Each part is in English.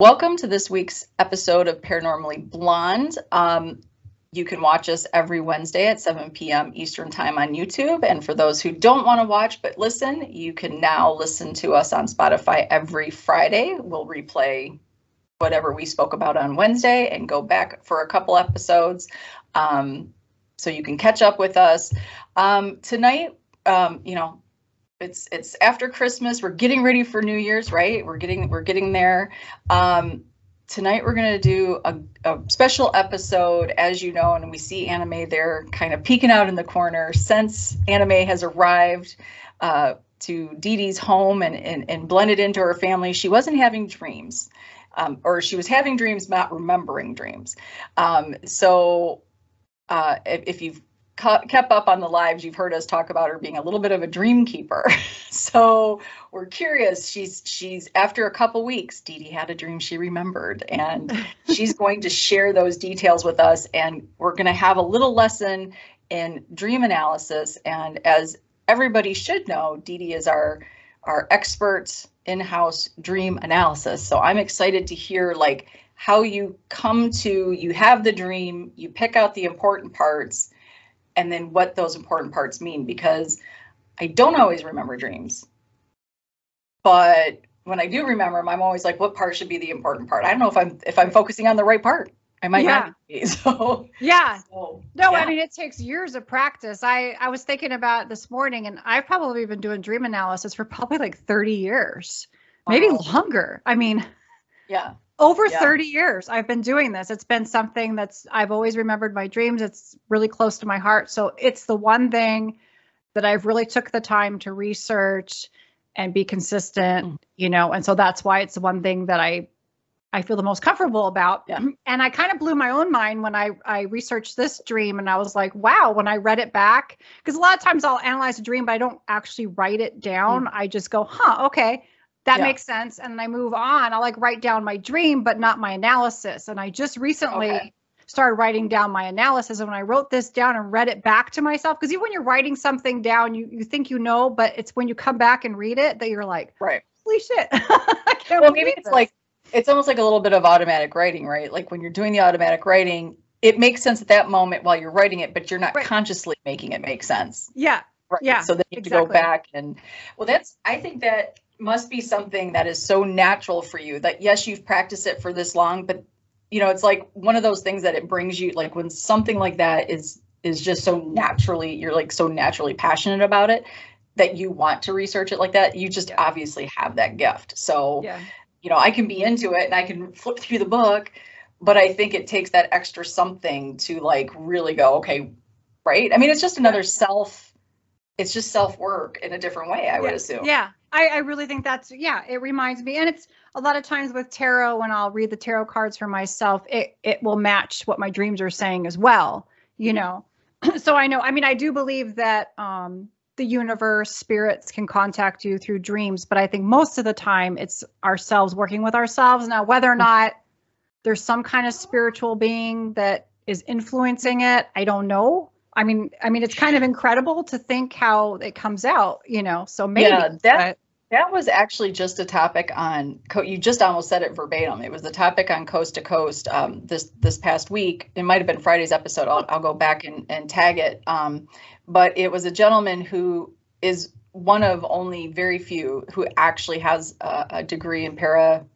Welcome to this week's episode of Paranormally Blonde. Um, you can watch us every Wednesday at 7 p.m. Eastern Time on YouTube. And for those who don't want to watch but listen, you can now listen to us on Spotify every Friday. We'll replay whatever we spoke about on Wednesday and go back for a couple episodes. Um, so you can catch up with us. Um, tonight, um, you know, it's it's after Christmas. We're getting ready for New Year's, right? We're getting we're getting there. Um, tonight we're going to do a, a, special episode, as you know, and we see anime there kind of peeking out in the corner. Since anime has arrived uh, to Deedee's home and, and and blended into her family, she wasn't having dreams, um, or she was having dreams, not remembering dreams. Um, so uh, if, if you've kept up on the lives, you've heard us talk about her being a little bit of a dream keeper. so we're curious. She's she's after a couple weeks, Deedee had a dream she remembered, and she's going to share those details with us. And we're going to have a little lesson in dream analysis. And as everybody should know, Deedee is our our expert in-house dream analysis. So I'm excited to hear like how you come to you have the dream, you pick out the important parts and then what those important parts mean because I don't always remember dreams. But when I do remember them, I'm always like, what part should be the important part? I don't know if I'm if I'm focusing on the right part. I might yeah. not be. So yeah. So, no, yeah. I mean it takes years of practice. I I was thinking about this morning and I've probably been doing dream analysis for probably like 30 years. Maybe wow. longer. I mean, yeah over yeah. 30 years i've been doing this it's been something that's i've always remembered my dreams it's really close to my heart so it's the one thing that i've really took the time to research and be consistent mm. you know and so that's why it's the one thing that i i feel the most comfortable about yeah. and i kind of blew my own mind when i i researched this dream and i was like wow when i read it back because a lot of times i'll analyze a dream but i don't actually write it down mm. i just go huh okay that yeah. makes sense and then i move on i like write down my dream but not my analysis and i just recently okay. started writing down my analysis and when i wrote this down and read it back to myself because even when you're writing something down you, you think you know but it's when you come back and read it that you're like right holy shit well maybe it's this. like it's almost like a little bit of automatic writing right like when you're doing the automatic writing it makes sense at that moment while you're writing it but you're not right. consciously making it make sense yeah Right. Yeah. So then you have to go back and well, that's I think that must be something that is so natural for you that yes, you've practiced it for this long, but you know, it's like one of those things that it brings you like when something like that is is just so naturally you're like so naturally passionate about it that you want to research it like that, you just yeah. obviously have that gift. So, yeah. you know, I can be into it and I can flip through the book, but I think it takes that extra something to like really go, okay, right? I mean, it's just another self it's just self work in a different way, I yeah. would assume. Yeah. I, I really think that's yeah it reminds me and it's a lot of times with tarot when i'll read the tarot cards for myself it it will match what my dreams are saying as well you know so i know i mean i do believe that um the universe spirits can contact you through dreams but i think most of the time it's ourselves working with ourselves now whether or mm. not there's some kind of spiritual being that is influencing it i don't know I mean, I mean, it's kind of incredible to think how it comes out, you know. So maybe yeah, that but... that was actually just a topic on. You just almost said it verbatim. It was the topic on Coast to Coast um, this this past week. It might have been Friday's episode. I'll, I'll go back and, and tag it. Um, but it was a gentleman who is one of only very few who actually has a, a degree in para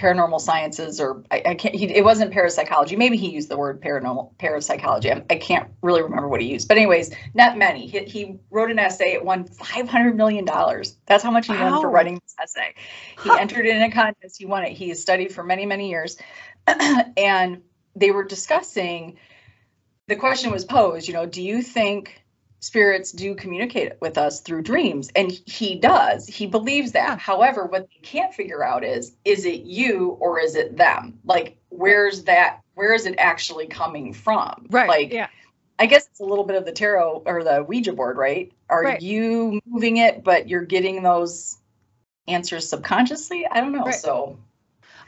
paranormal sciences or I, I can't he, it wasn't parapsychology. Maybe he used the word paranormal parapsychology. I, I can't really remember what he used. But anyways not many. He, he wrote an essay it won 500 million dollars. That's how much he wow. won for writing this essay. He huh. entered in a contest. He won it. He has studied for many many years. And they were discussing the question was posed you know do you think spirits do communicate with us through dreams and he does he believes that however what they can't figure out is is it you or is it them like where's that where is it actually coming from right like yeah i guess it's a little bit of the tarot or the ouija board right are right. you moving it but you're getting those answers subconsciously i don't know right. so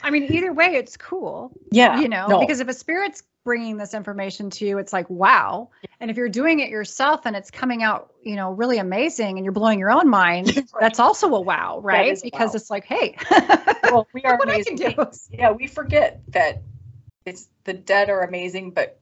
I mean, either way, it's cool. Yeah. You know, no. because if a spirit's bringing this information to you, it's like, wow. And if you're doing it yourself and it's coming out, you know, really amazing and you're blowing your own mind, that's also a wow, right? a because wow. it's like, hey, well, we are what I can amazing. do. Yeah, we forget that it's the dead are amazing, but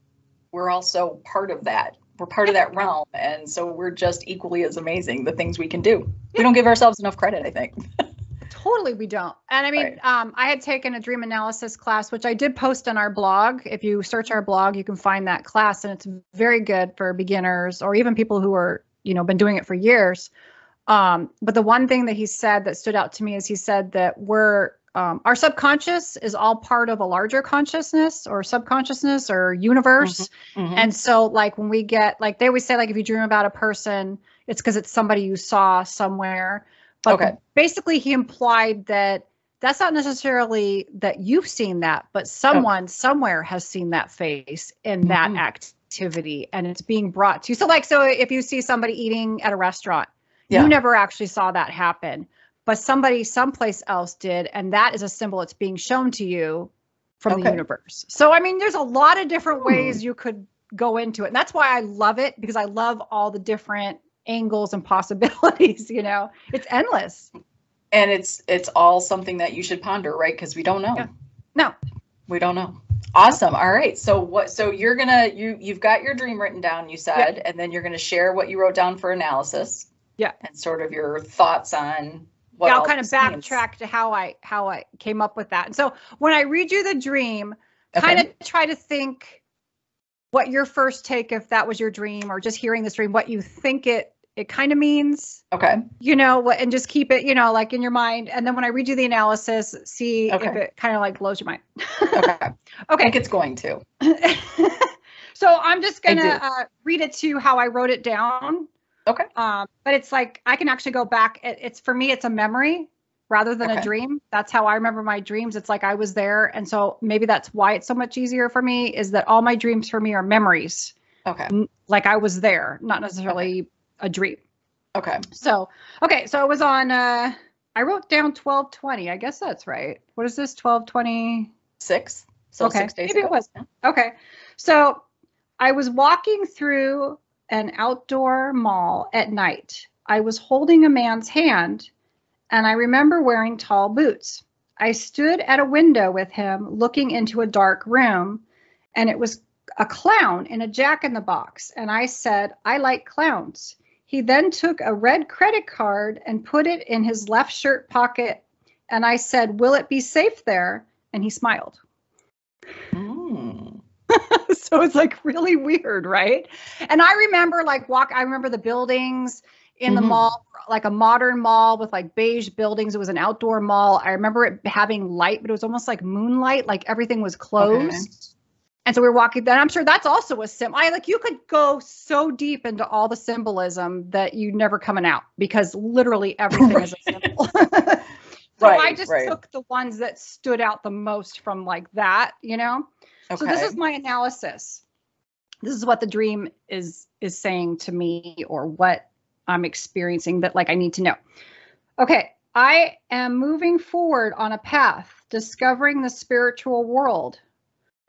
we're also part of that. We're part of that realm, and so we're just equally as amazing. The things we can do. We don't give ourselves enough credit, I think. Totally, we don't. And I mean, Right. um, I had taken a dream analysis class, which I did post on our blog. If you search our blog, you can find that class, and it's very good for beginners or even people who are, you know, been doing it for years. Um, but the one thing that he said that stood out to me is he said that we're um, our subconscious is all part of a larger consciousness or subconsciousness or universe. Mhm. And so, like, when we get, like, they always say, like, if you dream about a person, it's because it's somebody you saw somewhere. But Okay. basically, he implied that that's not necessarily that you've seen that, but someone somewhere has seen that face in that Mhm. activity and it's being brought to you. So, like, so if you see somebody eating at a restaurant, Yeah. you never actually saw that happen, but somebody someplace else did. And that is a symbol it's being shown to you from the universe. So, I mean, there's a lot of different Hmm. ways you could go into it. And that's why I love it because I love all the different angles and possibilities, you know, it's endless. and it's it's all something that you should ponder, right? Because we don't know. Yeah. No. we don't know. Awesome. All right. So what? So you're gonna you you've got your dream written down. You said, and then you're gonna share what you wrote down for analysis. Yeah. And sort of your thoughts on what yeah, I'll kind of this means. backtrack to how I how I came up with that. And so when I read you the dream, Okay. kind of try to think what your first take if that was your dream or just hearing this dream, what you think it it kind of means, Okay. you know, what and just keep it, you know, like in your mind. And then when I read you the analysis, see if it kind of like blows your mind. Okay. I okay. think it's going to. so I'm just gonna uh, read it to you how I wrote it down. Okay. Um, but it's like I can actually go back. It, it's for me, it's a memory rather than Okay. a dream. That's how I remember my dreams. It's like I was there, and so maybe that's why it's so much easier for me. Is that all my dreams for me are memories, Okay. like I was there, not necessarily a dream. Okay. So okay, so it was on. uh I wrote down twelve twenty. I guess that's right. What is this? 1226? So Okay, six days maybe it was. Okay. So I was walking through an outdoor mall at night. I was holding a man's hand, and I remember wearing tall boots. I stood at a window with him looking into a dark room, and it was a clown in a jack in the box. And I said, I like clowns. He then took a red credit card and put it in his left shirt pocket. And I said, Will it be safe there? And he smiled. Mm. so it's like really weird, right? And I remember like walk I remember the buildings in the Mhm. mall, like a modern mall with like beige buildings. It was an outdoor mall. I remember it having light, but it was almost like moonlight, like everything was closed. And so we were walking then I'm sure that's also a sim. I like you could go so deep into all the symbolism that you never coming out because literally everything is a symbol. so I just right. took the ones that stood out the most from like that, you know? Okay. So this is my analysis. This is what the dream is is saying to me or what I'm experiencing that like I need to know. Okay, I am moving forward on a path discovering the spiritual world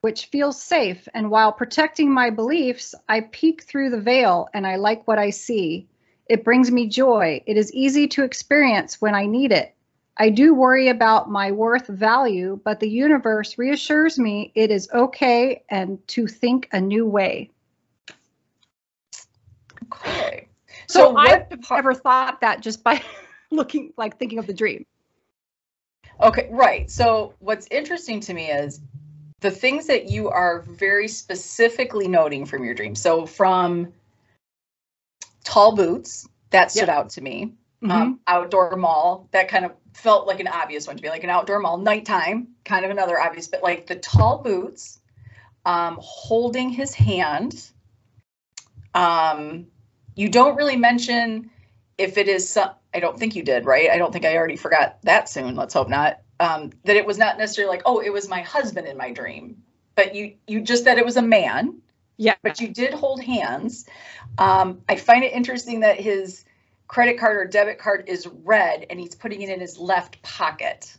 which feels safe and while protecting my beliefs, I peek through the veil and I like what I see. It brings me joy. It is easy to experience when I need it. I do worry about my worth value, but the universe reassures me it is okay and to think a new way. okay. So, what I've never thought that just by looking like thinking of the dream. Okay, right. So what's interesting to me is the things that you are very specifically noting from your dream. So from tall boots, that stood out to me. Mm-hmm. Um, outdoor mall, that kind of felt like an obvious one to be like an outdoor mall. Nighttime, kind of another obvious, but like the tall boots, um, holding his hand. Um, you don't really mention if it is some, I don't think you did, right? I don't think I already forgot that soon. Let's hope not. Um, that it was not necessarily like, oh, it was my husband in my dream, but you you just that it was a man, yeah. but you did hold hands. Um, I find it interesting that his credit card or debit card is red and he's putting it in his left pocket.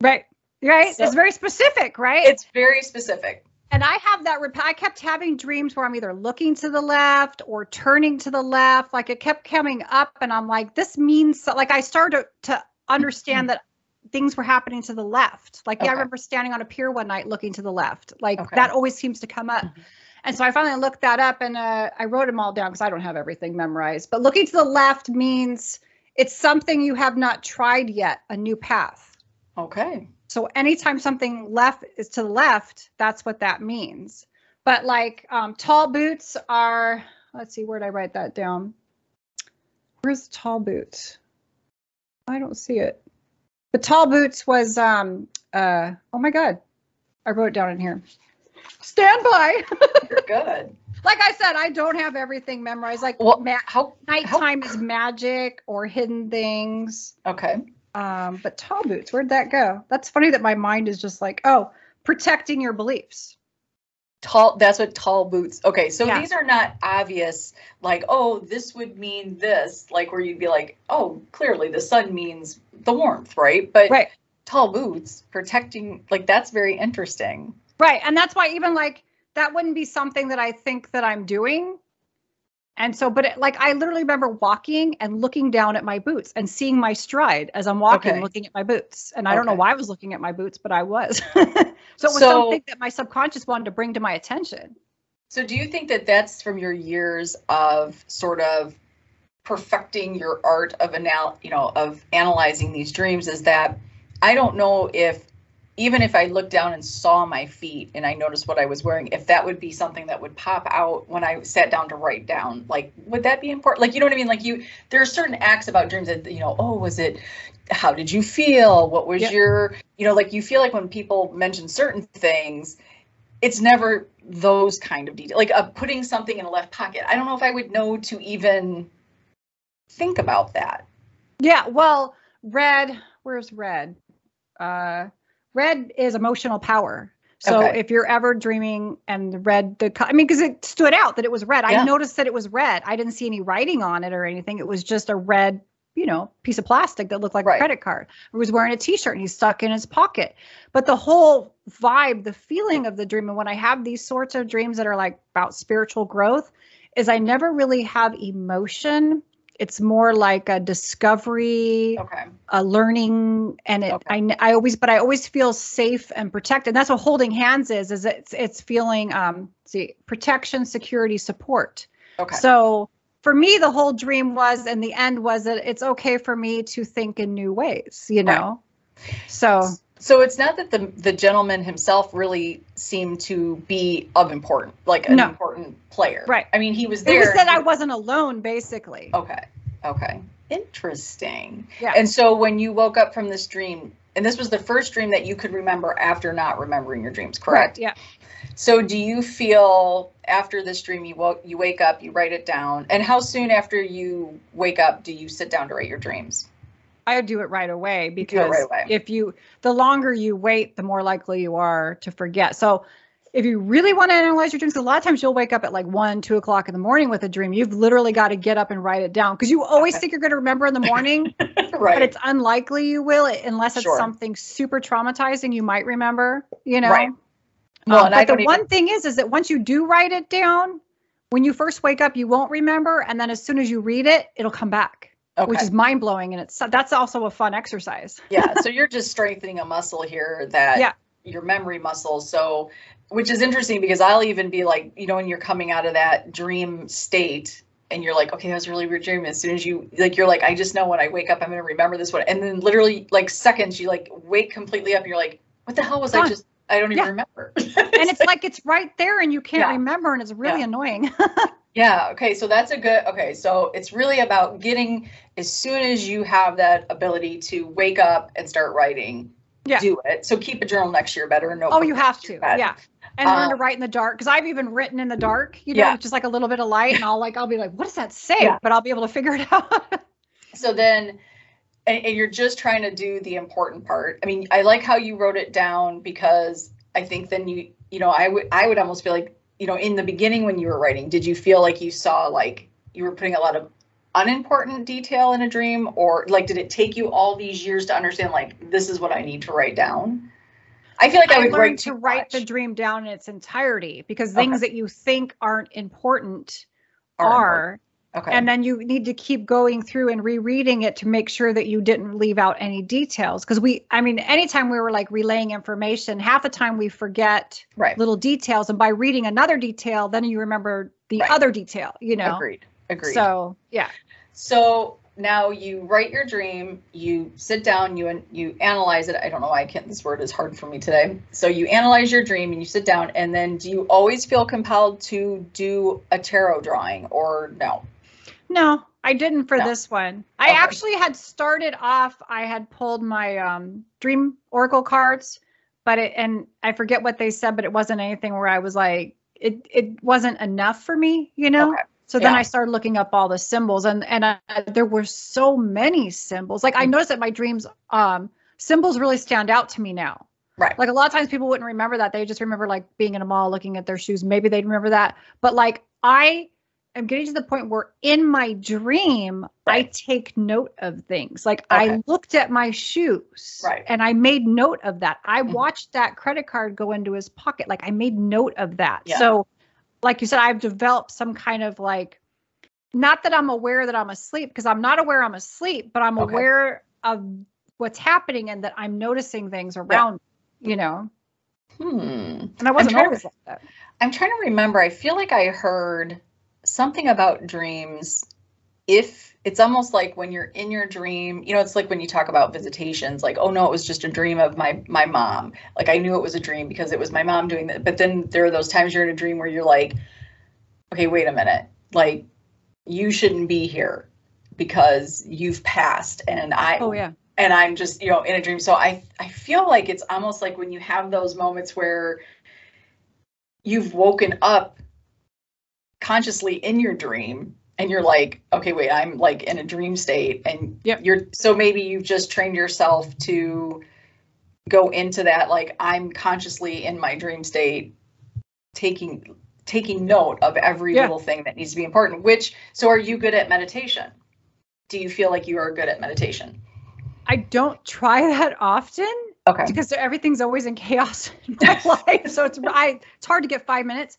Right. right? So- it's very specific, right? It's very specific. And I have that. Rep- I kept having dreams where I'm either looking to the left or turning to the left. Like it kept coming up, and I'm like, this means so- like I started to understand that things were happening to the left. Like yeah, I remember standing on a pier one night looking to the left. Like Okay. that always seems to come up. Mhm. And so I finally looked that up and uh, I wrote them all down because I don't have everything memorized. But looking to the left means it's something you have not tried yet, a new path. Okay. So anytime something left is to the left, that's what that means. But like um, tall boots are, let's see, where did I write that down? Where's the tall boots? I don't see it. The tall boots was, um, uh, oh my God, I wrote it down in here. Stand by. You're good. like I said, I don't have everything memorized. Like Well, ma- how? nighttime is magic or hidden things. Okay. Um, but tall boots, where'd that go? That's funny that my mind is just like, oh, protecting your beliefs. Tall. That's what tall boots. Okay. So Yeah. these are not obvious. Like, oh, this would mean this. Like where you'd be like, oh, clearly the sun means the warmth, right? But Right. tall boots protecting. Like that's very interesting. Right. And that's why even like that wouldn't be something that I think that I'm doing. And so, but it, like I literally remember walking and looking down at my boots and seeing my stride as I'm walking, Okay. looking at my boots. And I don't know why I was looking at my boots, but I was. so it was So- something that my subconscious wanted to bring to my attention. So do you think that that's from your years of sort of perfecting your art of anal, you know, of analyzing these dreams? Is that I don't know if even if I looked down and saw my feet and I noticed what I was wearing, if that would be something that would pop out when I sat down to write down, like would that be important? Like you know what I mean? Like you, there are certain acts about dreams that you know. Oh, was it? How did you feel? What was Yeah. your, you know, like you feel like when people mention certain things, it's never those kind of details. Like uh, putting something in a left pocket. I don't know if I would know to even think about that. Yeah, well, red, where's red? Uh red is emotional power. So Okay. if you're ever dreaming and the red the I mean cuz it stood out that it was red. Yeah. I noticed that it was red. I didn't see any writing on it or anything. It was just a red, you know, piece of plastic that looked like Right. a credit card. He was wearing a t-shirt and he's stuck in his pocket. But the whole vibe, the feeling of the dream and when I have these sorts of dreams that are like about spiritual growth is I never really have emotion. It's more like a discovery, Okay. a learning, and it, Okay. I, I always, but I always feel safe and protected. And That's what holding hands is. Is it's it's feeling um see protection, security, support. Okay. So for me, the whole dream was, and the end was that it's okay for me to think in new ways. You Right. know. So So it's not that the the gentleman himself really seemed to be of important, like an No. important player. Right. I mean, he was it there. was that I wasn't alone, basically. Okay. Okay. Interesting. Yeah. And so when you woke up from this dream, and this was the first dream that you could remember after not remembering your dreams, correct? Yeah. So do you feel after this dream you woke you wake up, you write it down, and how soon after you wake up do you sit down to write your dreams? I do it right away because right away. if you the longer you wait, the more likely you are to forget. So if you really want to analyze your dreams, a lot of times you'll wake up at like one, two o'clock in the morning with a dream. You've literally got to get up and write it down because you always think you're going to remember in the morning, right. but it's unlikely you will unless it's Sure. something super traumatizing. You might remember, you know. Right. Um, Well, and I but the don't one thing is, is that once you do write it down, when you first wake up, you won't remember, and then as soon as you read it, it'll come back, okay. which is mind blowing, and it's that's also a fun exercise. yeah. So you're just strengthening a muscle here that Yeah. your memory muscle. So which is interesting because I'll even be like, you know, when you're coming out of that dream state and you're like, okay, that was a really weird dream. As soon as you like you're like, I just know when I wake up, I'm gonna remember this one. And then literally like seconds you like wake completely up and you're like, what the hell was I just I don't even Yeah. remember. and it's like it's right there and you can't Yeah. remember and it's really Yeah. annoying Yeah. Okay. So that's a good. Okay. So it's really about getting as soon as you have that ability to wake up and start writing. Yeah. Do it. So keep a journal next year better. No. oh you have to yeah and learn to Um, write in the dark because i've even written in the dark you know Yeah. just like a little bit of light and i'll like i'll be like what does that say Yeah. but i'll be able to figure it out So then, and, and you're just trying to do the important part. I mean, I like how you wrote it down because I think then you, you know, I would, I would almost feel like, you know, in the beginning when you were writing, did you feel like you saw like you were putting a lot of unimportant detail in a dream, or like did it take you all these years to understand like this is what I need to write down? I feel like I, I would learned write to write the dream down in its entirety because Okay. things that you think aren't important Are are, Okay. and then you need to keep going through and rereading it to make sure that you didn't leave out any details because we i mean anytime we were like relaying information half the time we forget right. little details and by reading another detail then you remember the Right. other detail you know Agreed. Agreed. so yeah So now you write your dream, you sit down, you you analyze it. I don't know why I can't. This word is hard for me today. So you analyze your dream and you sit down, and then do you always feel compelled to do a tarot drawing or no? No i didn't for No. this one i Okay. actually had started off i had pulled my um dream oracle cards but it and i forget what they said but it wasn't anything where i was like it it wasn't enough for me you know Okay. So then Yeah. I started looking up all the symbols, and and uh, there were so many symbols. Like I Mhm. noticed that my dreams, um, symbols really stand out to me now. Right. Like a lot of times people wouldn't remember that; they just remember like being in a mall, looking at their shoes. Maybe they'd remember that, but like I am getting to the point where in my dream I take note of things. Like Okay. I looked at my shoes, Right. and I made note of that. I Mhm. watched that credit card go into his pocket. Like I made note of that. Yeah. So like you said, I've developed some kind of like, not that I'm aware that I'm asleep, because I'm not aware I'm asleep, but I'm Okay. aware of what's happening and that I'm noticing things around, you know. Hmm. And I wasn't trying to- like that. I'm trying to remember. I feel like I heard something about dreams. If it's almost like when you're in your dream, you know, it's like when you talk about visitations, like, oh no, it was just a dream of my my mom. Like I knew it was a dream because it was my mom doing that. But then there are those times you're in a dream where you're like, okay, wait a minute, like you shouldn't be here because you've passed, and I Oh yeah. and I'm just, you know, in a dream. So I I feel like it's almost like when you have those moments where you've woken up consciously in your dream and you're like, okay, wait, I'm like in a dream state and Yep. you're so maybe you've just trained yourself to go into that like I'm consciously in my dream state taking taking note of every Yeah. little thing that needs to be important. Which so are you good at meditation? Do you feel like you are good at meditation? I don't try that often Okay. because everything's always in chaos in my life. So it's I it's hard to get five minutes.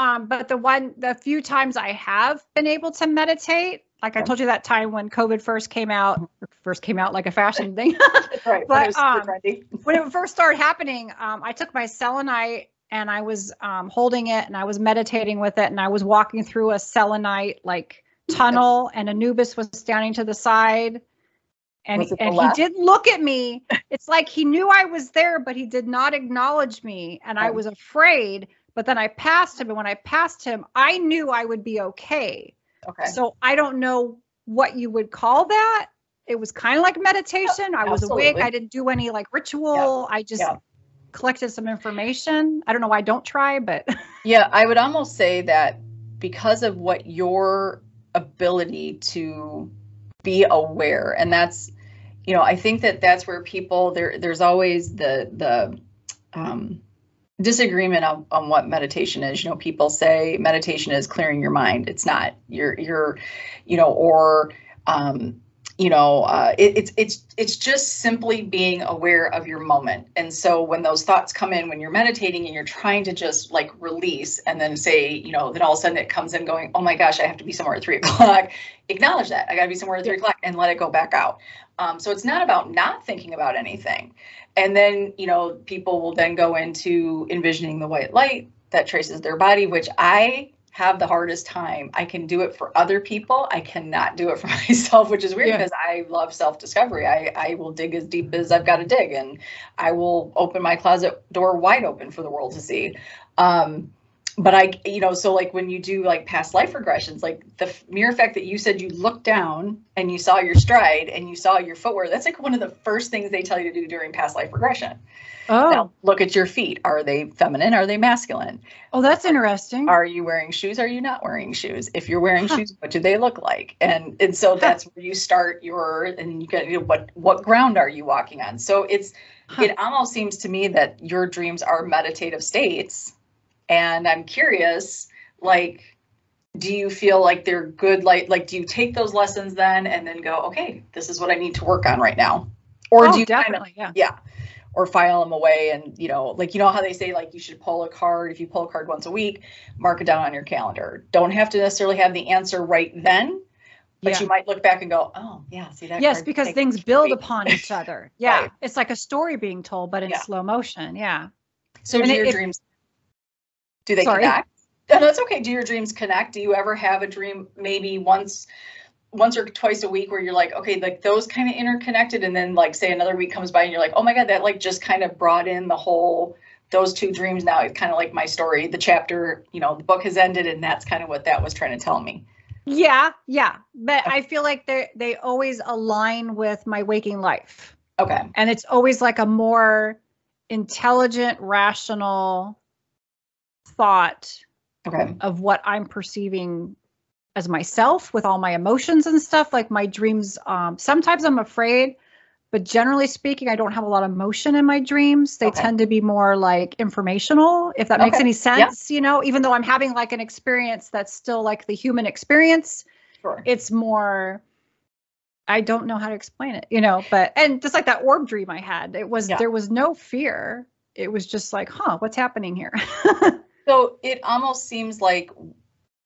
Um, but the one the few times I have been able to meditate, like I told you that time when COVID first came out, first came out like a fashion thing. Right. But, when it um, when it first started happening, um, I took my selenite and I was um, holding it and I was meditating with it and I was walking through a selenite like tunnel and Anubis was standing to the side. And, Was and he did look at me. It's like he knew I was there, but he did not acknowledge me. And I was afraid. But then I passed him. And when I passed him, I knew I would be okay. Okay. So I don't know what you would call that. It was kind of like meditation. I was awake. I didn't do any like ritual. I just Yeah. collected some information. I don't know why I don't try, but Yeah, I would almost say that because of what your ability to be aware, and that's, you know, I think that that's where people there. There's always the the um, disagreement on, on what meditation is. You know, people say meditation is clearing your mind. It's not. You're you're, you know, or um, you know, uh, it, it's it's it's just simply being aware of your moment. And so when those thoughts come in, when you're meditating and you're trying to just like release, and then say, you know, then all of a sudden it comes in going, oh my gosh, I have to be somewhere at three o'clock. Acknowledge that I got to be somewhere at three o'clock, and let it go back out. Um, so it's not about not thinking about anything. And then you know, people will then go into envisioning the white light that traces their body, which I have the hardest time. I can do it for other people. I cannot do it for myself, which is weird Yeah. because I love self-discovery. I, I will dig as deep as I've got to dig and I will open my closet door wide open for the world to see. Um, but I, you know, so like when you do like past life regressions, like the mere fact that you said you looked down and you saw your stride and you saw your footwear, that's like one of the first things they tell you to do during past life regression. oh, Now, look at your feet. Are they feminine? Are they masculine? oh, that's interesting. Are you wearing shoes? Are you not wearing shoes? If you're wearing Huh. shoes, what do they look like? And and so that's where you start your and you get you know, what what ground are you walking on? So it's Huh. it almost seems to me that your dreams are meditative states. And I'm curious, like, do you feel like they're good? Like, like do you take those lessons then and then go, okay, this is what I need to work on right now? Or oh, do you kind of definitely, yeah. yeah. or file them away and you know like you know how they say like you should pull a card if you pull a card once a week mark it down on your calendar don't have to necessarily have the answer right then but Yeah. you might look back and go oh yeah see that yes because things build week." upon each other yeah Right. it's like a story being told but in Yeah. slow motion yeah so and do it- your dreams do they Sorry. connect? No that's okay. Do your dreams connect? Do you ever have a dream maybe once once or twice a week where you're like okay like those kind of interconnected and then like say another week comes by and you're like oh my god that like just kind of brought in the whole those two dreams. Now it's kind of like my story. The chapter you know the book has ended and that's kind of what that was trying to tell me. Yeah yeah. But i feel like they they always align with my waking life. Okay. And it's always like a more intelligent rational thought okay. of what i'm perceiving as myself with all my emotions and stuff like my dreams um sometimes i'm afraid but generally speaking i don't have a lot of emotion in my dreams. They Okay. tend to be more like informational if that makes Okay. any sense you know? Even though i'm having like an experience that's still like the human experience sure. it's more i don't know how to explain it you know? But and just like that orb dream i had it was Yeah. there was no fear. It was just like huh what's happening here so it almost seems like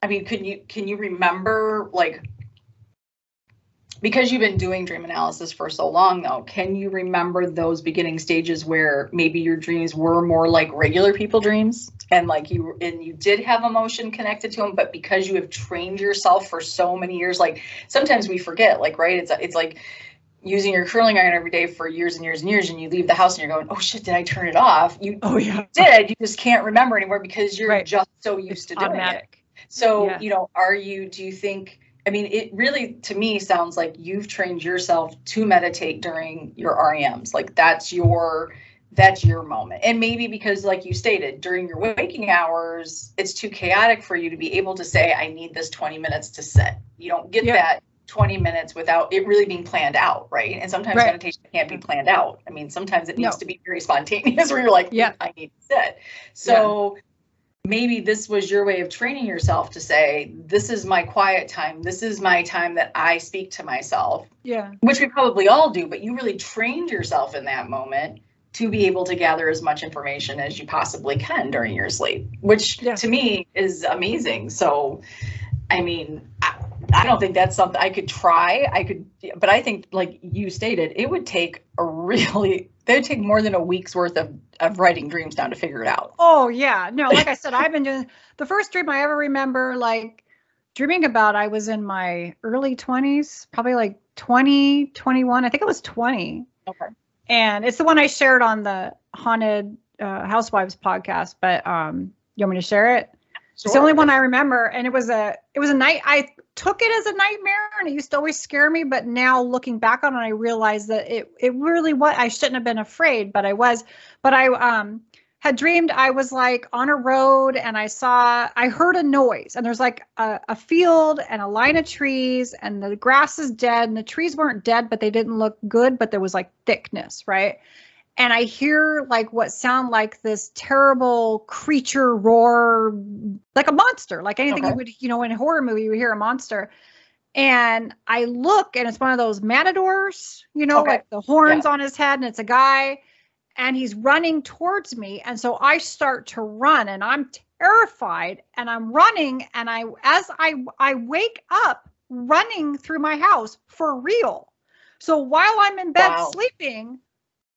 i mean can you can you remember like because you've been doing dream analysis for so long though can you remember those beginning stages where maybe your dreams were more like regular people dreams? And like you and you did have emotion connected to them but because you have trained yourself for so many years like sometimes we forget like right? It's it's like using your curling iron every day for years and years and years and you leave the house and you're going oh shit did i turn it off you oh yeah you did you just can't remember anymore because you're Right. just so used to doing it so, Yeah. you know, are you, do you think, I mean, it really to me sounds like you've trained yourself to meditate during your REMs. Like that's your, that's your moment. And maybe because, like you stated, during your waking hours, it's too chaotic for you to be able to say, I need this 20 minutes to sit. You don't get Yeah. that 20 minutes without it really being planned out, right? And sometimes Right. meditation can't be mm-hmm. planned out. I mean, sometimes it needs No. to be very spontaneous where you're like, hmm, Yeah. I need to sit. So, maybe this was your way of training yourself to say, this is my quiet time. This is my time that I speak to myself, yeah which we probably all do, but you really trained yourself in that moment to be able to gather as much information as you possibly can during your sleep, which Yeah. to me is amazing. So, I mean, I, I don't think that's something I could try. I could, but I think, like you stated, it would take a really, they would take more than a week's worth of, of writing dreams down to figure it out. Oh yeah, no, like I said, I've been doing the first dream I ever remember like dreaming about I was in my early 20s, probably like 20, 21. I think it was 20. Okay. And it's the one I shared on the Haunted uh, Housewives podcast, but um you want me to share it? It's the only one I remember and it was a it was a night I took it as a nightmare and it used to always scare me, but now looking back on it I realized that it it really what I shouldn't have been afraid, but I was. But I um had dreamed I was like on a road and I saw, I heard a noise and there's like a, a field and a line of trees and the grass is dead and the trees weren't dead, but they didn't look good, but there was like thickness, right? And I hear like what sound like this terrible creature roar, like a monster, like anything Okay. you would, you know, in a horror movie, you would hear a monster. And I look and it's one of those matadors, you know, Okay. like the horns on his head and it's a guy and he's running towards me and so i start to run and i'm terrified and i'm running and i as i i wake up running through my house for real so while i'm in bed Wow. sleeping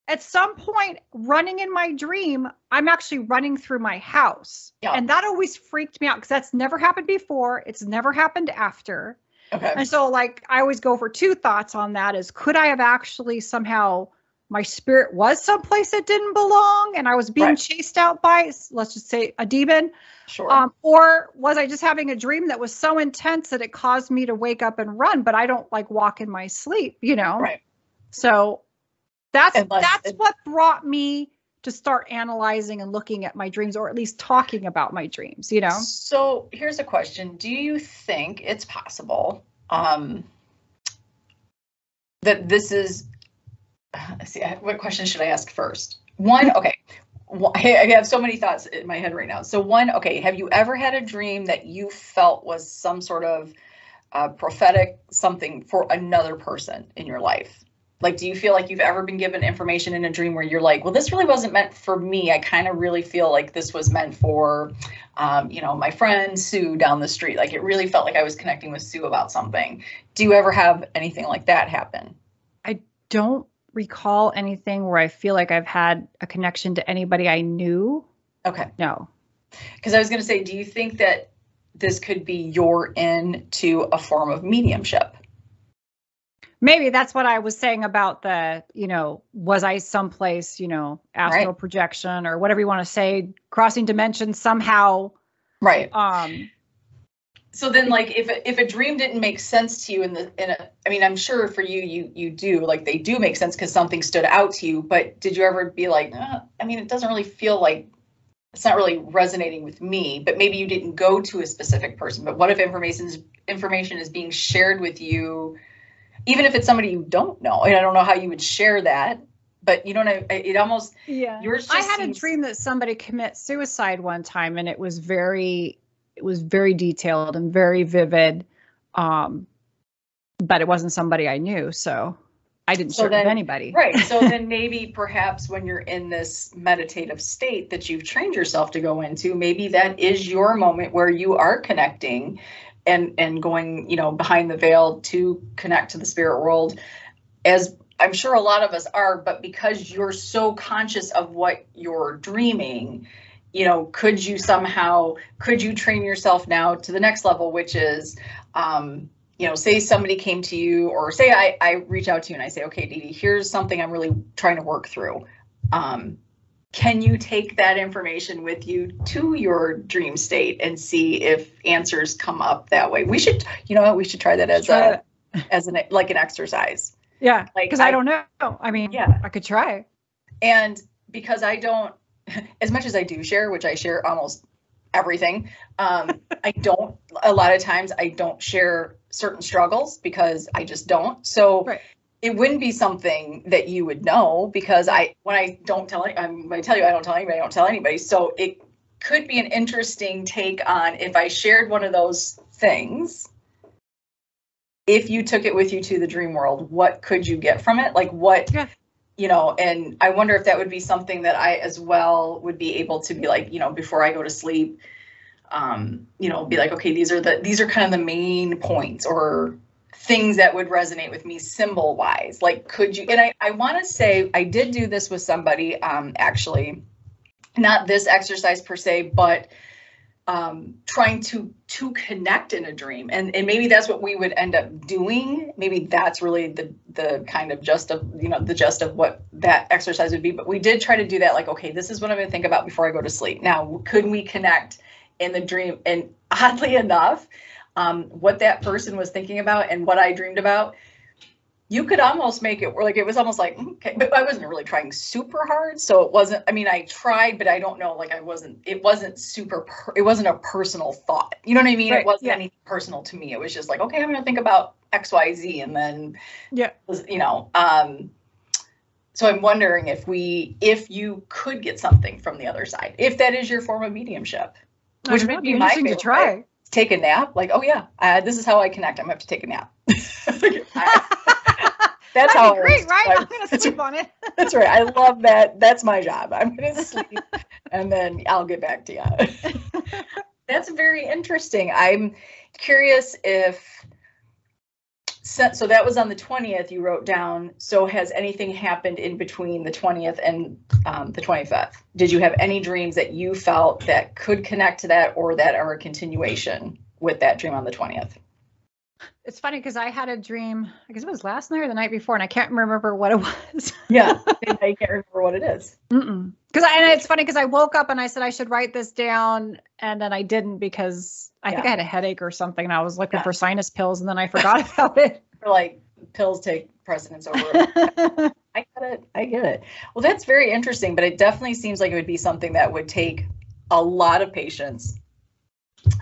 at some point running in my dream i'm actually running through my house Yeah. and that always freaked me out because that's never happened before it's never happened after Okay. and so, like, I always go for two thoughts on that is could I have actually somehow, my spirit was someplace that didn't belong and I was being Right. chased out by, let's just say, a demon? Sure. Um, or was I just having a dream that was so intense that it caused me to wake up and run, but I don't like walk in my sleep, you know? right. So that's Unless that's what brought me to start analyzing and looking at my dreams or at least talking about my dreams, you know? So here's a question: Do you think it's possible um, that this is? See, what question should I ask first? One, okay. I have so many thoughts in my head right now. So one, okay, have you ever had a dream that you felt was some sort of uh, prophetic something for another person in your life? Like, do you feel like you've ever been given information in a dream where you're like, well, this really wasn't meant for me. I kind of really feel like this was meant for, um, you know, my friend Sue down the street. Like, it really felt like I was connecting with Sue about something. Do you ever have anything like that happen? I don't recall anything where I feel like I've had a connection to anybody I knew. Okay. No. Because I was going to say, do you think that this could be your in to a form of mediumship? Maybe that's what I was saying about the, you know, was I someplace, you know, astral right. projection or whatever you want to say, crossing dimensions somehow. Right. Um so then like if if a dream didn't make sense to you in the in a I mean I'm sure for you you you do like they do make sense because something stood out to you but did you ever be like uh, I mean it doesn't really feel like it's not really resonating with me but maybe you didn't go to a specific person but what if information is information is being shared with you even if it's somebody you don't know. And I don't know how you would share that, but you know what I, it almost yeah. Yours I had seems, a dream that somebody commit suicide one time, and it was very it was very detailed and very vivid. Um, but it wasn't somebody I knew, so I didn't so share then, with anybody. Right. So then maybe perhaps when you're in this meditative state that you've trained yourself to go into, maybe that is your moment where you are connecting and and going you know behind the veil to connect to the spirit world as i'm sure a lot of us are but because you're so conscious of what you're dreaming you know could you somehow could you train yourself now to the next level which is um, you know say somebody came to you or say I, I reach out to you and i say okay Deedee, here's something i'm really trying to work through. Um, can you take that information with you to your dream state and see if answers come up that way? We should you know we should try that as try a it. as an like an exercise. Yeah like because I, I, don't know. I mean yeah. I could try. And because i don't as much as i do share which i share almost everything um i don't a lot of times i don't share certain struggles because i just don't. So right it wouldn't be something that you would know because I when I don't tell I'm I tell you I don't tell anybody I don't tell anybody so it could be an interesting take on if I shared one of those things if you took it with you to the dream world what could you get from it like what yeah. you know and I wonder if that would be something that I as well would be able to be like you know before I go to sleep um you know be like okay these are the these are kind of the main points or things that would resonate with me symbol wise like could you and i, I want to say i did do this with somebody um, actually not this exercise per se but um, trying to to connect in a dream. And and maybe that's what we would end up doing. Maybe that's really the the kind of just of you know the just of what that exercise would be. But we did try to do that like okay this is what i'm going to think about before i go to sleep. Now could we connect in the dream? And oddly enough um, what that person was thinking about and what I dreamed about, you could almost make it work like it was almost like okay, but I wasn't really trying super hard, so it wasn't. I mean, I tried, but I don't know. Like I wasn't. It wasn't super. Per, it wasn't a personal thought. You know what I mean? Right, it wasn't yeah. anything personal to me. It was just like, okay, I'm going to think about X, Y, Z, and then yeah, you know. Um, so I'm wondering if we, if you could get something from the other side, if that is your form of mediumship, which would be, be my favorite. to try take a nap. Like, oh yeah, uh, this is how I connect. I'm gonna have to take a nap. that's how great, right? I'm gonna sleep on it. that's right. I love that. That's my job. I'm gonna sleep, and then I'll get back to you. that's very interesting. I'm curious if so that was on the 20th you wrote down so has anything happened in between the 20th and um, the 25th did you have any dreams that you felt that could connect to that or that are a continuation with that dream on the 20th it's funny because i had a dream i guess it was last night or the night before and i can't remember what it was. Yeah i can't remember what it is. Because and it's funny because i woke up and i said i should write this down and then i didn't because I yeah. think I had a headache or something, and I was looking yeah. for sinus pills, and then I forgot about it. Or like pills take precedence over. I get it. I get it. Well, that's very interesting, but it definitely seems like it would be something that would take a lot of patience,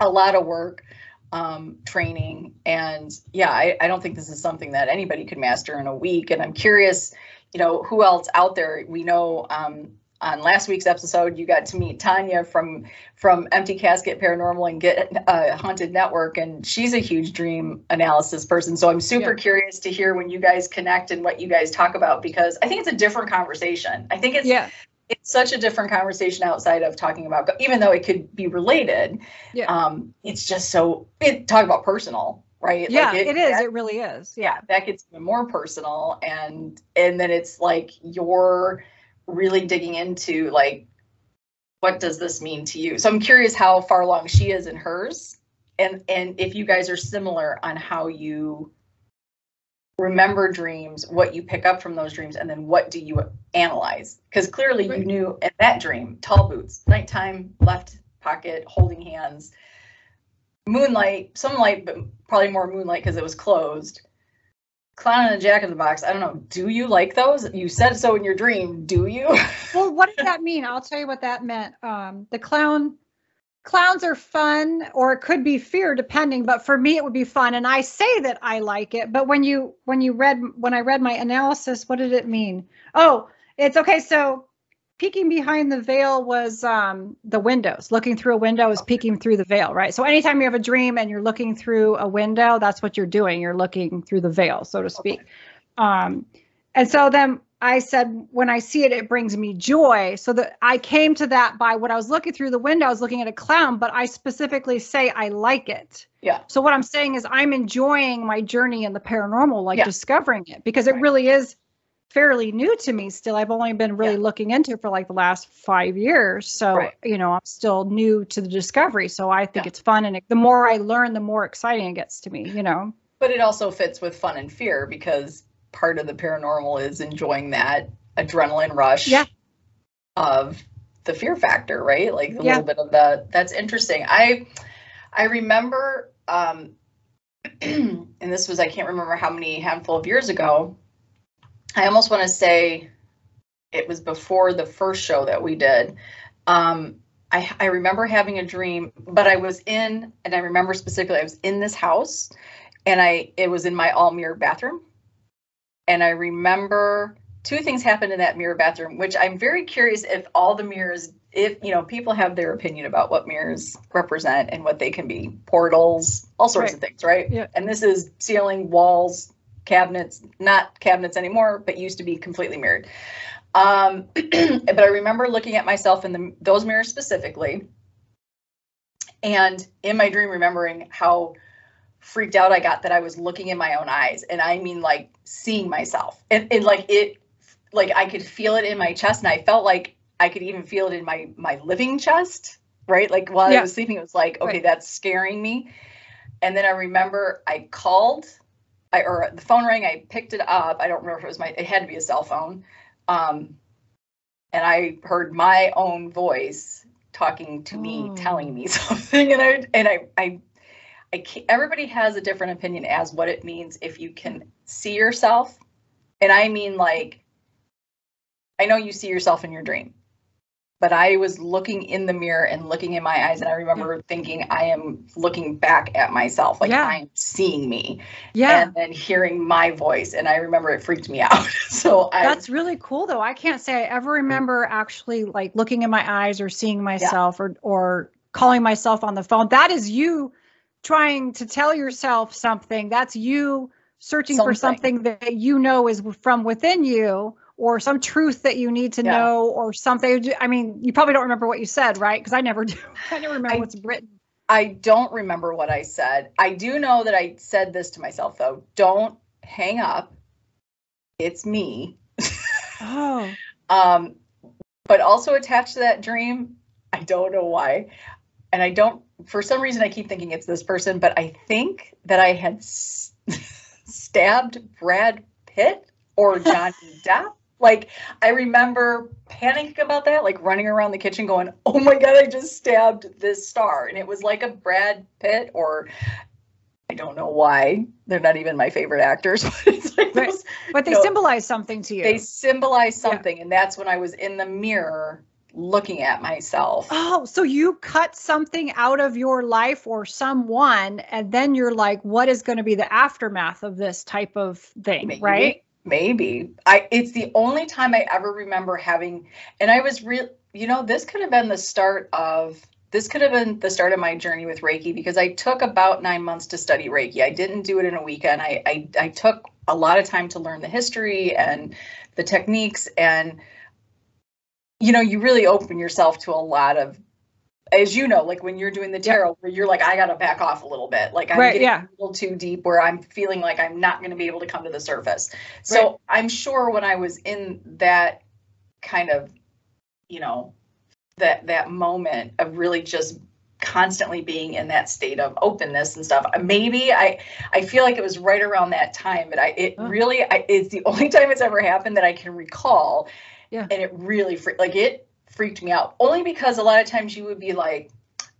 a lot of work, um, training, and yeah, I, I don't think this is something that anybody could master in a week. And I'm curious, you know, who else out there? We know um, on last week's episode, you got to meet Tanya from from Empty Casket Paranormal and Get uh, Haunted Network, and she's a huge dream analysis person. So I'm super yeah. curious to hear when you guys connect and what you guys talk about because I think it's a different conversation. I think it's yeah. It's such a different conversation outside of talking about, even though it could be related. Yeah. Um, it's just so it talk about personal, right? Yeah, like it, it is. That, it really is. Yeah, that gets even more personal, and and then it's like you're really digging into like what does this mean to you. So I'm curious how far along she is in hers, and and if you guys are similar on how you remember dreams, what you pick up from those dreams, and then what do you analyze? Because clearly right. you knew in that dream, tall boots, nighttime, left pocket, holding hands moonlight, some light, but probably more moonlight because it was closed. Clown and a Jack in the Box. I don't know. Do you like those? You said so in your dream. Do you? well, what does that mean? I'll tell you what that meant. Um, the clown clowns are fun or it could be fear depending but for me it would be fun and i say that i like it but when you when you read when i read my analysis what did it mean oh it's okay so peeking behind the veil was um, the windows. Looking through a window is peeking through the veil, right? So anytime you have a dream and you're looking through a window, that's what you're doing. You're looking through the veil, so to speak. Um, and so then I said, when I see it, it brings me joy. So that I came to that by what I was looking through the window, I was looking at a clown, but I specifically say I like it. Yeah. So what I'm saying is I'm enjoying my journey in the paranormal, like yeah. discovering it, because it right. really is fairly new to me still. I've only been really yeah. looking into it for like the last five years. So, right. you know, I'm still new to the discovery. So I think yeah. it's fun. And it, the more I learn, the more exciting it gets to me, you know. But it also fits with fun and fear because part of the paranormal is enjoying that adrenaline rush yeah. of the fear factor, right? Like a little bit of that. That's interesting. I I remember um and this was I can't remember how many handful of years ago I almost want to say it was before the first show that we did. Um, I, I remember having a dream, but I was in, and I remember specifically, I was in this house, and I it was in my all mirror bathroom, and I remember two things happened in that mirror bathroom, which I'm very curious if all the mirrors, if you know, people have their opinion about what mirrors represent and what they can be, portals, all sorts right. of things, right? Yeah. And this is ceiling, walls, cabinets, not cabinets anymore, but used to be completely mirrored. Um, but I remember looking at myself in the, those mirrors specifically, and in my dream, remembering how freaked out I got that I was looking in my own eyes, and I mean like seeing myself, and, and like it, like I could feel it in my chest, and I felt like I could even feel it in my my living chest, right? Like while yeah. I was sleeping, it was like, okay, right. that's scaring me. And then I remember I called I, or the phone rang. I picked it up. I don't remember if it was my. It had to be a cell phone. Um, and I heard my own voice talking to me, telling me something. And I and I I, I everybody has a different opinion as what it means if you can see yourself. And I mean like, I know you see yourself in your dream but I was looking in the mirror and looking in my eyes, and I remember yeah. thinking, I am looking back at myself, like yeah. I'm seeing me, yeah, and then hearing my voice, and I remember it freaked me out. so I, that's really cool, though. I can't say I ever mm-hmm. remember actually like looking in my eyes or seeing myself yeah. or or calling myself on the phone. That is you trying to tell yourself something. That's you searching something. for something that you know is from within you or some truth that you need to yeah. know or something. I mean, you probably don't remember what you said, right? Because I never do. I never remember I, what's written. I don't remember what I said. I do know that I said this to myself though. Don't hang up. It's me. Oh. um, but also attached to that dream, I don't know why. And I don't, for some reason, I keep thinking it's this person, but I think that I had s- stabbed Brad Pitt or Johnny Depp like I remember panicking about that, like running around the kitchen going, "Oh my god, I just stabbed this star." And it was like a Brad Pitt or I don't know why. They're not even my favorite actors, but it's like right. those, But they you know, symbolize something to you. They symbolize something yeah. and that's when I was in the mirror looking at myself. Oh, so you cut something out of your life or someone and then you're like what is going to be the aftermath of this type of thing, maybe, right? Maybe. I it's the only time i ever remember having and i was real you know this could have been the start of this could have been the start of my journey with reiki because i took about nine months to study reiki. I didn't do it in a weekend. I i, I took a lot of time to learn the history and the techniques and you know you really open yourself to a lot of as you know, like when you're doing the tarot, where you're like, I gotta back off a little bit. Like I'm Right, getting yeah. a little too deep where I'm feeling like I'm not gonna be able to come to the surface. So Right. I'm sure when I was in that kind of, you know, that that moment of really just constantly being in that state of openness and stuff. Uh, maybe I I feel like it was right around that time, but I it Oh. really I, it's the only time it's ever happened that I can recall. Yeah. And it really fre- like it freaked me out only because a lot of times you would be like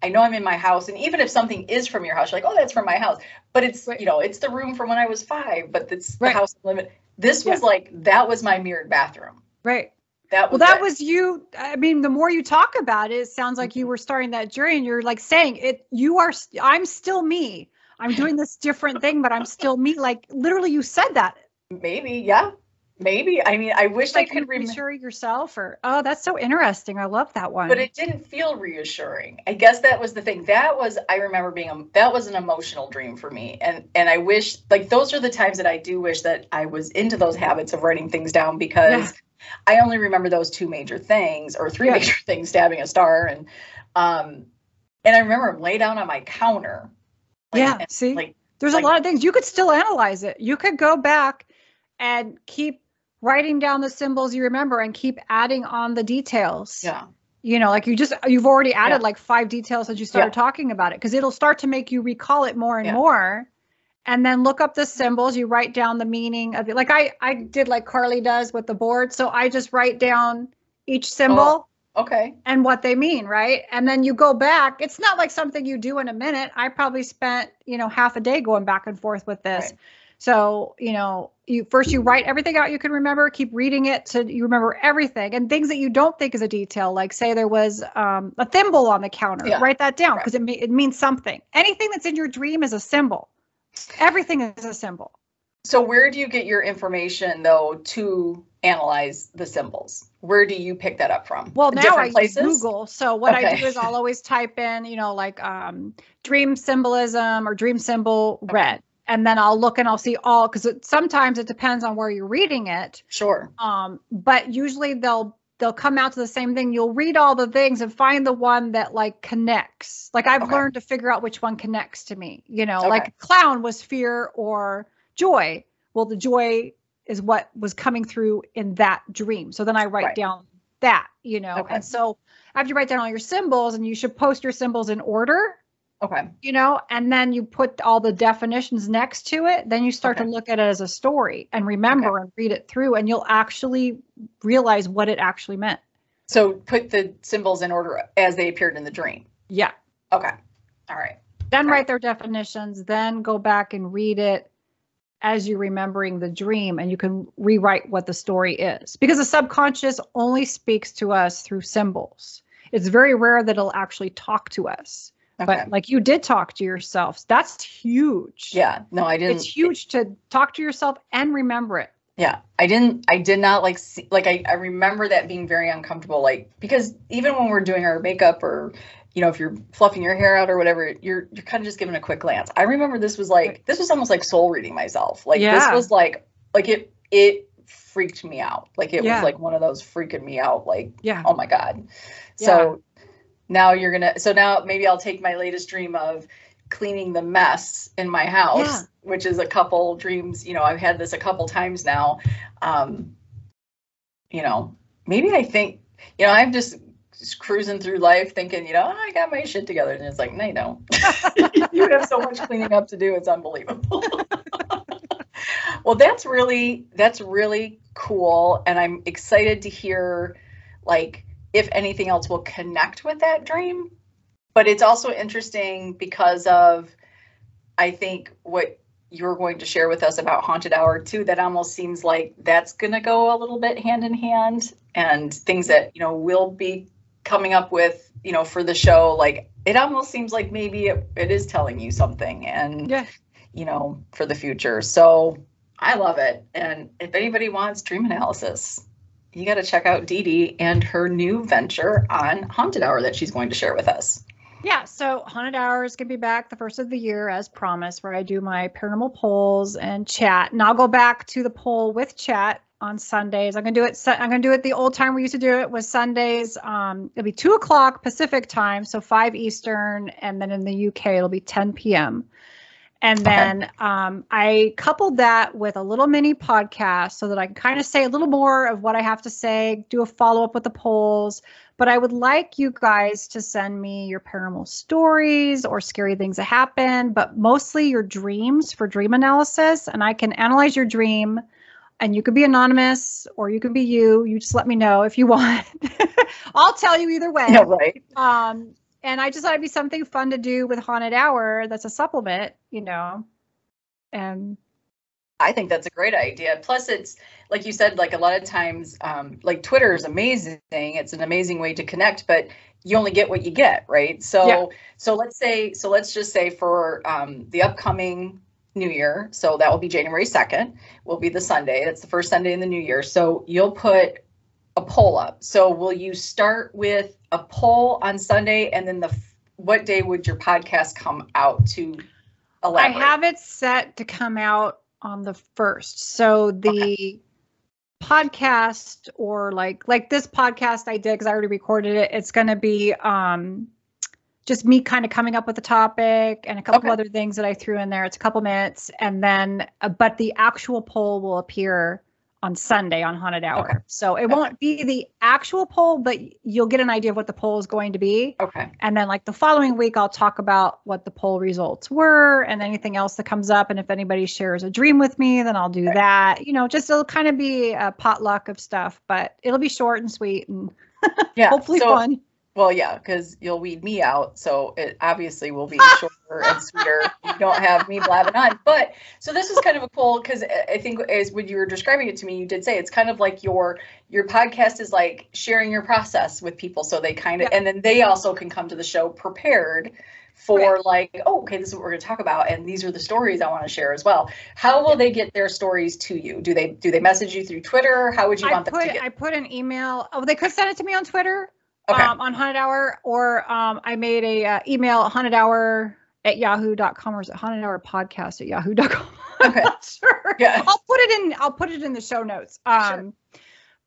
I know I'm in my house, and even if something is from your house, you're like, oh, that's from my house. But it's Right. you know, it's the room from when I was five, but it's Right. the house I'm. This was like that was my mirrored bathroom. Right. That Well, that it. was you. I mean, the more you talk about it, it sounds like Mm-hmm. you were starting that journey and you're like saying it, you are, I'm still me. I'm doing this different thing, but I'm still me. Like literally you said that. maybe, yeah, maybe. I mean, I wish Like I could reassure yourself or, oh, that's so interesting. I love that one. but it didn't feel reassuring i guess that was the thing that was i remember being a, that was an emotional dream for me and and i wish like those are the times that i do wish that i was into those habits of writing things down because i only remember those two major things or three Yeah. major things stabbing a star and um and i remember lay down on my counter like, yeah. and, See, like there's like- a lot of things you could still analyze it. You could go back and keep writing down the symbols you remember and keep adding on the details. yeah. You know like you just you've already added Yeah. like five details as you started talking about it because it'll start to make you recall it more and Yeah. more. And then look up the symbols you write down the meaning of it. Like i i did like carly does with the board. So i just write down each symbol oh, okay. and what they mean right? And then you go back. It's not like something you do in a minute. I probably spent you know half a day going back and forth with this. Right. So you know you first you write everything out you can remember keep reading it so you remember everything. And things that you don't think is a detail like say there was um, a thimble on the counter Yeah. write that down Right. because it, me- it means something. Anything that's in your dream is a symbol. Everything is a symbol. So where do you get your information though to analyze the symbols? Where do you pick that up from? Well, now Different I places? Google. So what I do is I'll always type in, you know, like um, dream symbolism or dream symbol red, and then I'll look and I'll see all because it, sometimes it depends on where you're reading it. sure Um, but usually they'll they'll come out to the same thing. You'll read all the things and find the one that like connects. Like I've Okay. learned to figure out which one connects to me. You know, Okay. like clown was fear or joy. Well, the joy is what was coming through in that dream. So then I write Right. down that, you know. Okay. And so after you write down all your symbols, and you should post your symbols in order, okay you know, and then you put all the definitions next to it, then you start Okay. to look at it as a story and remember and read it through, and you'll actually realize what it actually meant. So put the symbols in order as they appeared in the dream. Yeah. Okay. All right. Then Right. write their definitions, then go back and read it as you're remembering the dream, and you can rewrite what the story is. Because the subconscious only speaks to us through symbols. It's very rare that it'll actually talk to us. Okay. But like you did talk to yourself, that's huge. yeah. No, I didn't. It's huge to talk to yourself and remember it. Yeah. I didn't. I did not like. See, like I. I remember that being very uncomfortable. Like because even when we're doing our makeup or, you know, if you're fluffing your hair out or whatever, you're you're kind of just giving a quick glance. I remember this was like this was almost like soul reading myself. Like this was like like it it freaked me out. Like it Yeah. was like one of those freaking me out. Like Yeah. oh my god so now you're gonna so now maybe i'll take my latest dream of cleaning the mess in my house Yeah. which is a couple dreams you know i've had this a couple times now. Um you know maybe i think you know i'm just, cruising through life thinking you know "Oh, i got my shit together and it's like no you don't. You have so much cleaning up to do it's unbelievable. Well that's really that's really cool and i'm excited to hear like if anything else will connect with that dream but it's also interesting because of i think what you're going to share with us about haunted hour too that almost seems like that's going to go a little bit hand in hand and things that you know we'll be coming up with you know for the show like it almost seems like maybe it, it is telling you something and Yeah. you know for the future so I love it. And if anybody wants dream analysis, you got to check out Deedee and her new venture on Haunted Hour that she's going to share with us. Yeah, so Haunted Hour is going to be back the first of the year as promised, where I do my paranormal polls and chat. And I'll go back to the poll with chat on Sundays. I'm gonna do it. I'm gonna do it the old time we used to do it was Sundays. Um, it'll be two o'clock Pacific time, so five Eastern, and then in the UK it'll be 10 p.m. And then okay. um, I coupled that with a little mini podcast so that I can kind of say a little more of what I have to say, do a follow up with the polls. But I would like you guys to send me your paranormal stories or scary things that happen, but mostly your dreams for dream analysis. And I can analyze your dream and you could be anonymous or you can be you. You just let me know if you want. I'll tell you either way. Yeah, right. Um, and I just thought it'd be something fun to do with Haunted Hour. That's a supplement, you know. And I think that's a great idea. Plus, it's like you said, like a lot of times, um, like Twitter is amazing. It's an amazing way to connect, but you only get what you get, right? So, yeah. so let's say, so let's just say for um, the upcoming New Year. So that will be January 2nd, will be the Sunday. That's the first Sunday in the New Year. So you'll put a poll up. So will you start with a poll on Sunday and then the what day would your podcast come out to elaborate? I have it set to come out on the first. So the okay. podcast or like like this podcast I did because I already recorded it, it's gonna be um just me kind of coming up with a topic and a couple okay. other things that I threw in there. It's a couple minutes, and then uh, but the actual poll will appear on Sunday on Haunted Hour. Okay. So it okay. won't be the actual poll, but you'll get an idea of what the poll is going to be. Okay. And then like the following week, I'll talk about what the poll results were and anything else that comes up. And if anybody shares a dream with me, then I'll do okay. that. You know, just it'll kind of be a potluck of stuff, but it'll be short and sweet and yeah, hopefully so, fun. Well, yeah, because you'll weed me out, so it obviously will be shorter and sweeter. You don't have me blabbing on. But so this is kind of a cool because I think as when you were describing it to me, you did say it's kind of like your your podcast is like sharing your process with people, so they kind of yeah. and then they also can come to the show prepared for right. like, oh, okay, this is what we're going to talk about, and these are the stories I want to share as well. How will they get their stories to you? Do they do they message you through Twitter? How would you I want put, them to get? I put an email. Oh, they could send it to me on Twitter okay. um, on Haunted Hour, or um, I made a uh, email Haunted Hour at yahoo.com or is it Haunted Hour podcast at yahoo.com? Okay. sure. Yeah. I'll put it in. I'll put it in the show notes. Um, sure.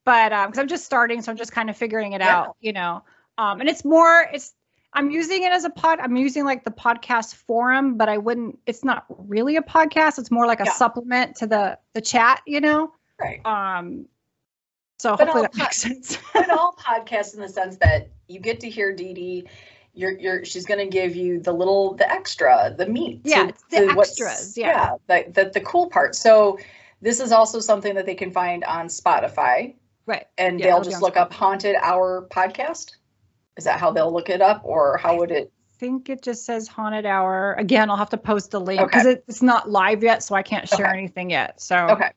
but um, because I'm just starting, so I'm just kind of figuring it yeah. out, you know. Um, and it's more. It's I'm using it as a pod. I'm using like the podcast forum, but I wouldn't. It's not really a podcast. It's more like a yeah. supplement to the the chat, you know. Right. Um, so but hopefully that makes sense. but all podcasts in the sense that you get to hear Deedee. You're, you're, she's going to give you the little, the extra, the meat. Yeah, the extras. Yeah. yeah, the, the, the cool part. So this is also something that they can find on Spotify. Right. And yeah, they'll just look Spotify. up Haunted Hour podcast. Is that how they'll look it up, or how would it? I think it just says Haunted Hour. Again, I'll have to post a link because okay. it's not live yet, so I can't share okay. anything yet. So okay.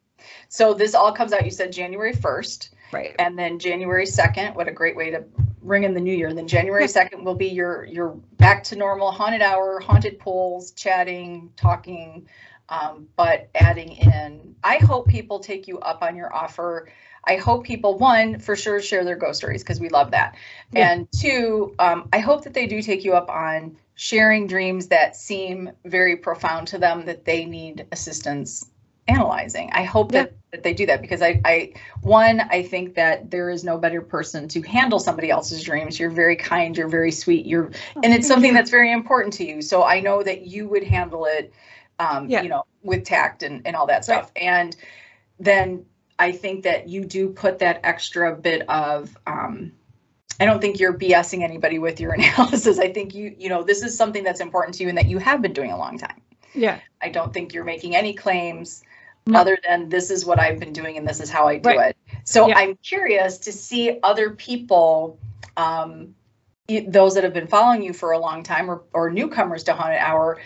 So this all comes out, you said January 1st. Right. And then January 2nd, what a great way to ring in the new year. And then January 2nd will be your your back to normal haunted hour, haunted pools, chatting, talking, um, but adding in. I hope people take you up on your offer. I hope people, one, for sure share their ghost stories because we love that. Yeah. And two, um, I hope that they do take you up on sharing dreams that seem very profound to them that they need assistance analyzing. I hope yeah. that, that they do that because I, I, one, I think that there is no better person to handle somebody else's dreams. You're very kind, you're very sweet, you're, oh, and it's something that's very important to you. So I know that you would handle it, um, yeah. you know, with tact and, and all that stuff. Right. And then I think that you do put that extra bit of, um, I don't think you're BSing anybody with your analysis. I think you, you know, this is something that's important to you and that you have been doing a long time. Yeah. I don't think you're making any claims other than this is what I've been doing and this is how I do right. it. So yeah. I'm curious to see other people, um, those that have been following you for a long time or, or newcomers to Haunted Hour,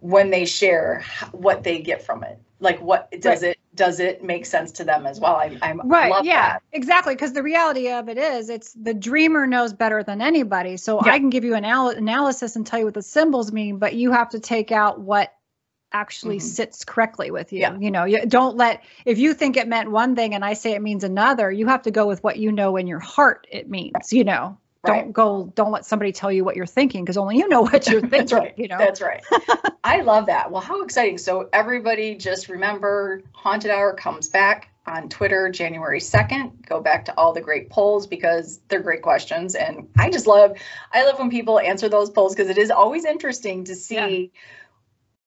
when they share what they get from it. Like what does right. it does it make sense to them as well? I, I'm right. yeah, that. exactly. Because the reality of it is, it's the dreamer knows better than anybody. So yeah. I can give you an anal- analysis and tell you what the symbols mean, but you have to take out what actually Mhm. sits correctly with you. Yeah. You know, you don't let if you think it meant one thing and I say it means another, you have to go with what you know in your heart it means, you know. Right. Don't go don't let somebody tell you what you're thinking because only you know what you're thinking, That's right. you know. That's right. I love that. Well, how exciting. So, everybody just remember Haunted Hour comes back on Twitter January 2nd. Go back to all the great polls because they're great questions. And I just love, I love when people answer those polls because it is always interesting to see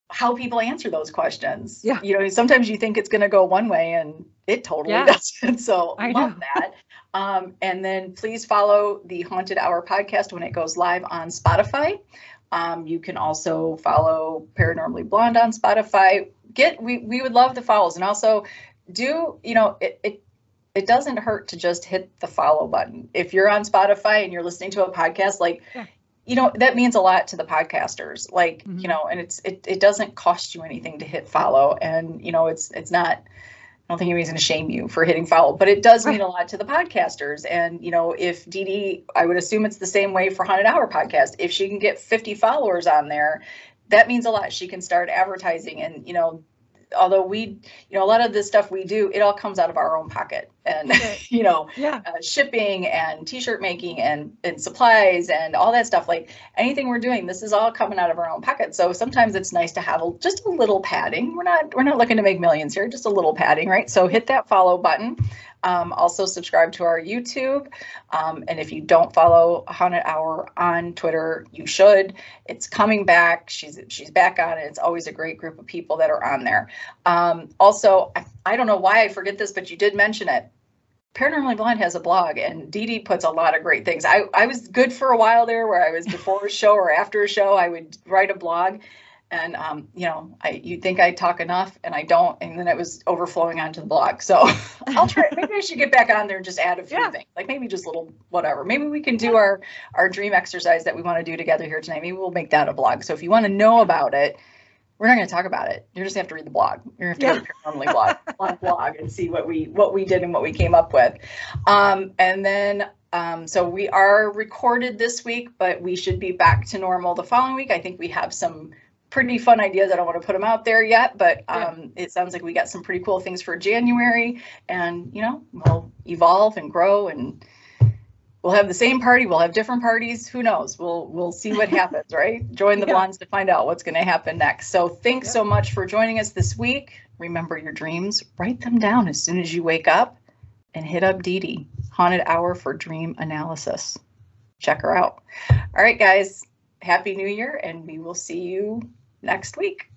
how people answer those questions. Yeah. You know, sometimes you think it's going to go one way and it totally Yeah. doesn't. So, I love know. that. Um, and then please follow the Haunted Hour podcast when it goes live on Spotify. Um, you can also follow Paranormally Blonde on Spotify. Get we we would love the follows and also do you know it, it it doesn't hurt to just hit the follow button if you're on Spotify and you're listening to a podcast like Yeah. You know that means a lot to the podcasters like Mhm. you know and it's it, it doesn't cost you anything to hit follow and you know it's it's not I don't think anybody's going to shame you for hitting follow, but it does mean a lot to the podcasters. And you know, if Deedee, I would assume it's the same way for Haunted Hour podcast. If she can get 50 followers on there, that means a lot. She can start advertising, and you know, although we, you know, a lot of the stuff we do, it all comes out of our own pocket, and Right. you know, Yeah. uh, shipping and t-shirt making and and supplies and all that stuff like anything we're doing this is all coming out of our own pocket. So sometimes it's nice to have a, just a little padding. We're not we're not looking to make millions here just a little padding right? So hit that follow button. Um, also subscribe to our youtube. Um, and if you don't follow haunted hour on twitter you should. It's coming back. She's she's back on it. It's always a great group of people that are on there. Um, also I, I don't know why i forget this but you did mention it Paranormally Blonde has a blog, and Deedee puts a lot of great things. I, I was good for a while there, where I was before a show or after a show, I would write a blog, and um, you know, I you'd think I talk enough, and I don't, and then it was overflowing onto the blog. So I'll try. Maybe I should get back on there and just add a few Yeah. things, like maybe just little whatever. Maybe we can do our our dream exercise that we want to do together here tonight. Maybe we'll make that a blog. So if you want to know about it. We're not going to talk about it. You're just going to have to read the blog. You're going to have to go to Paranormally blog, blog, blog and see what we what we did and what we came up with. Um, and then, um, so we are recorded this week, but we should be back to normal the following week. I think we have some pretty fun ideas. I don't want to put them out there yet, but um, it sounds like we got some pretty cool things for January. And, you know, we'll evolve and grow and we'll have the same party. We'll have different parties. Who knows? We'll we'll see what happens, right? Join the Yeah. blondes to find out what's going to happen next. So thanks Yep. so much for joining us this week. Remember your dreams. Write them down as soon as you wake up and hit up Deedee, Haunted Hour for Dream Analysis. Check her out. All right, guys. Happy New Year, and we will see you next week.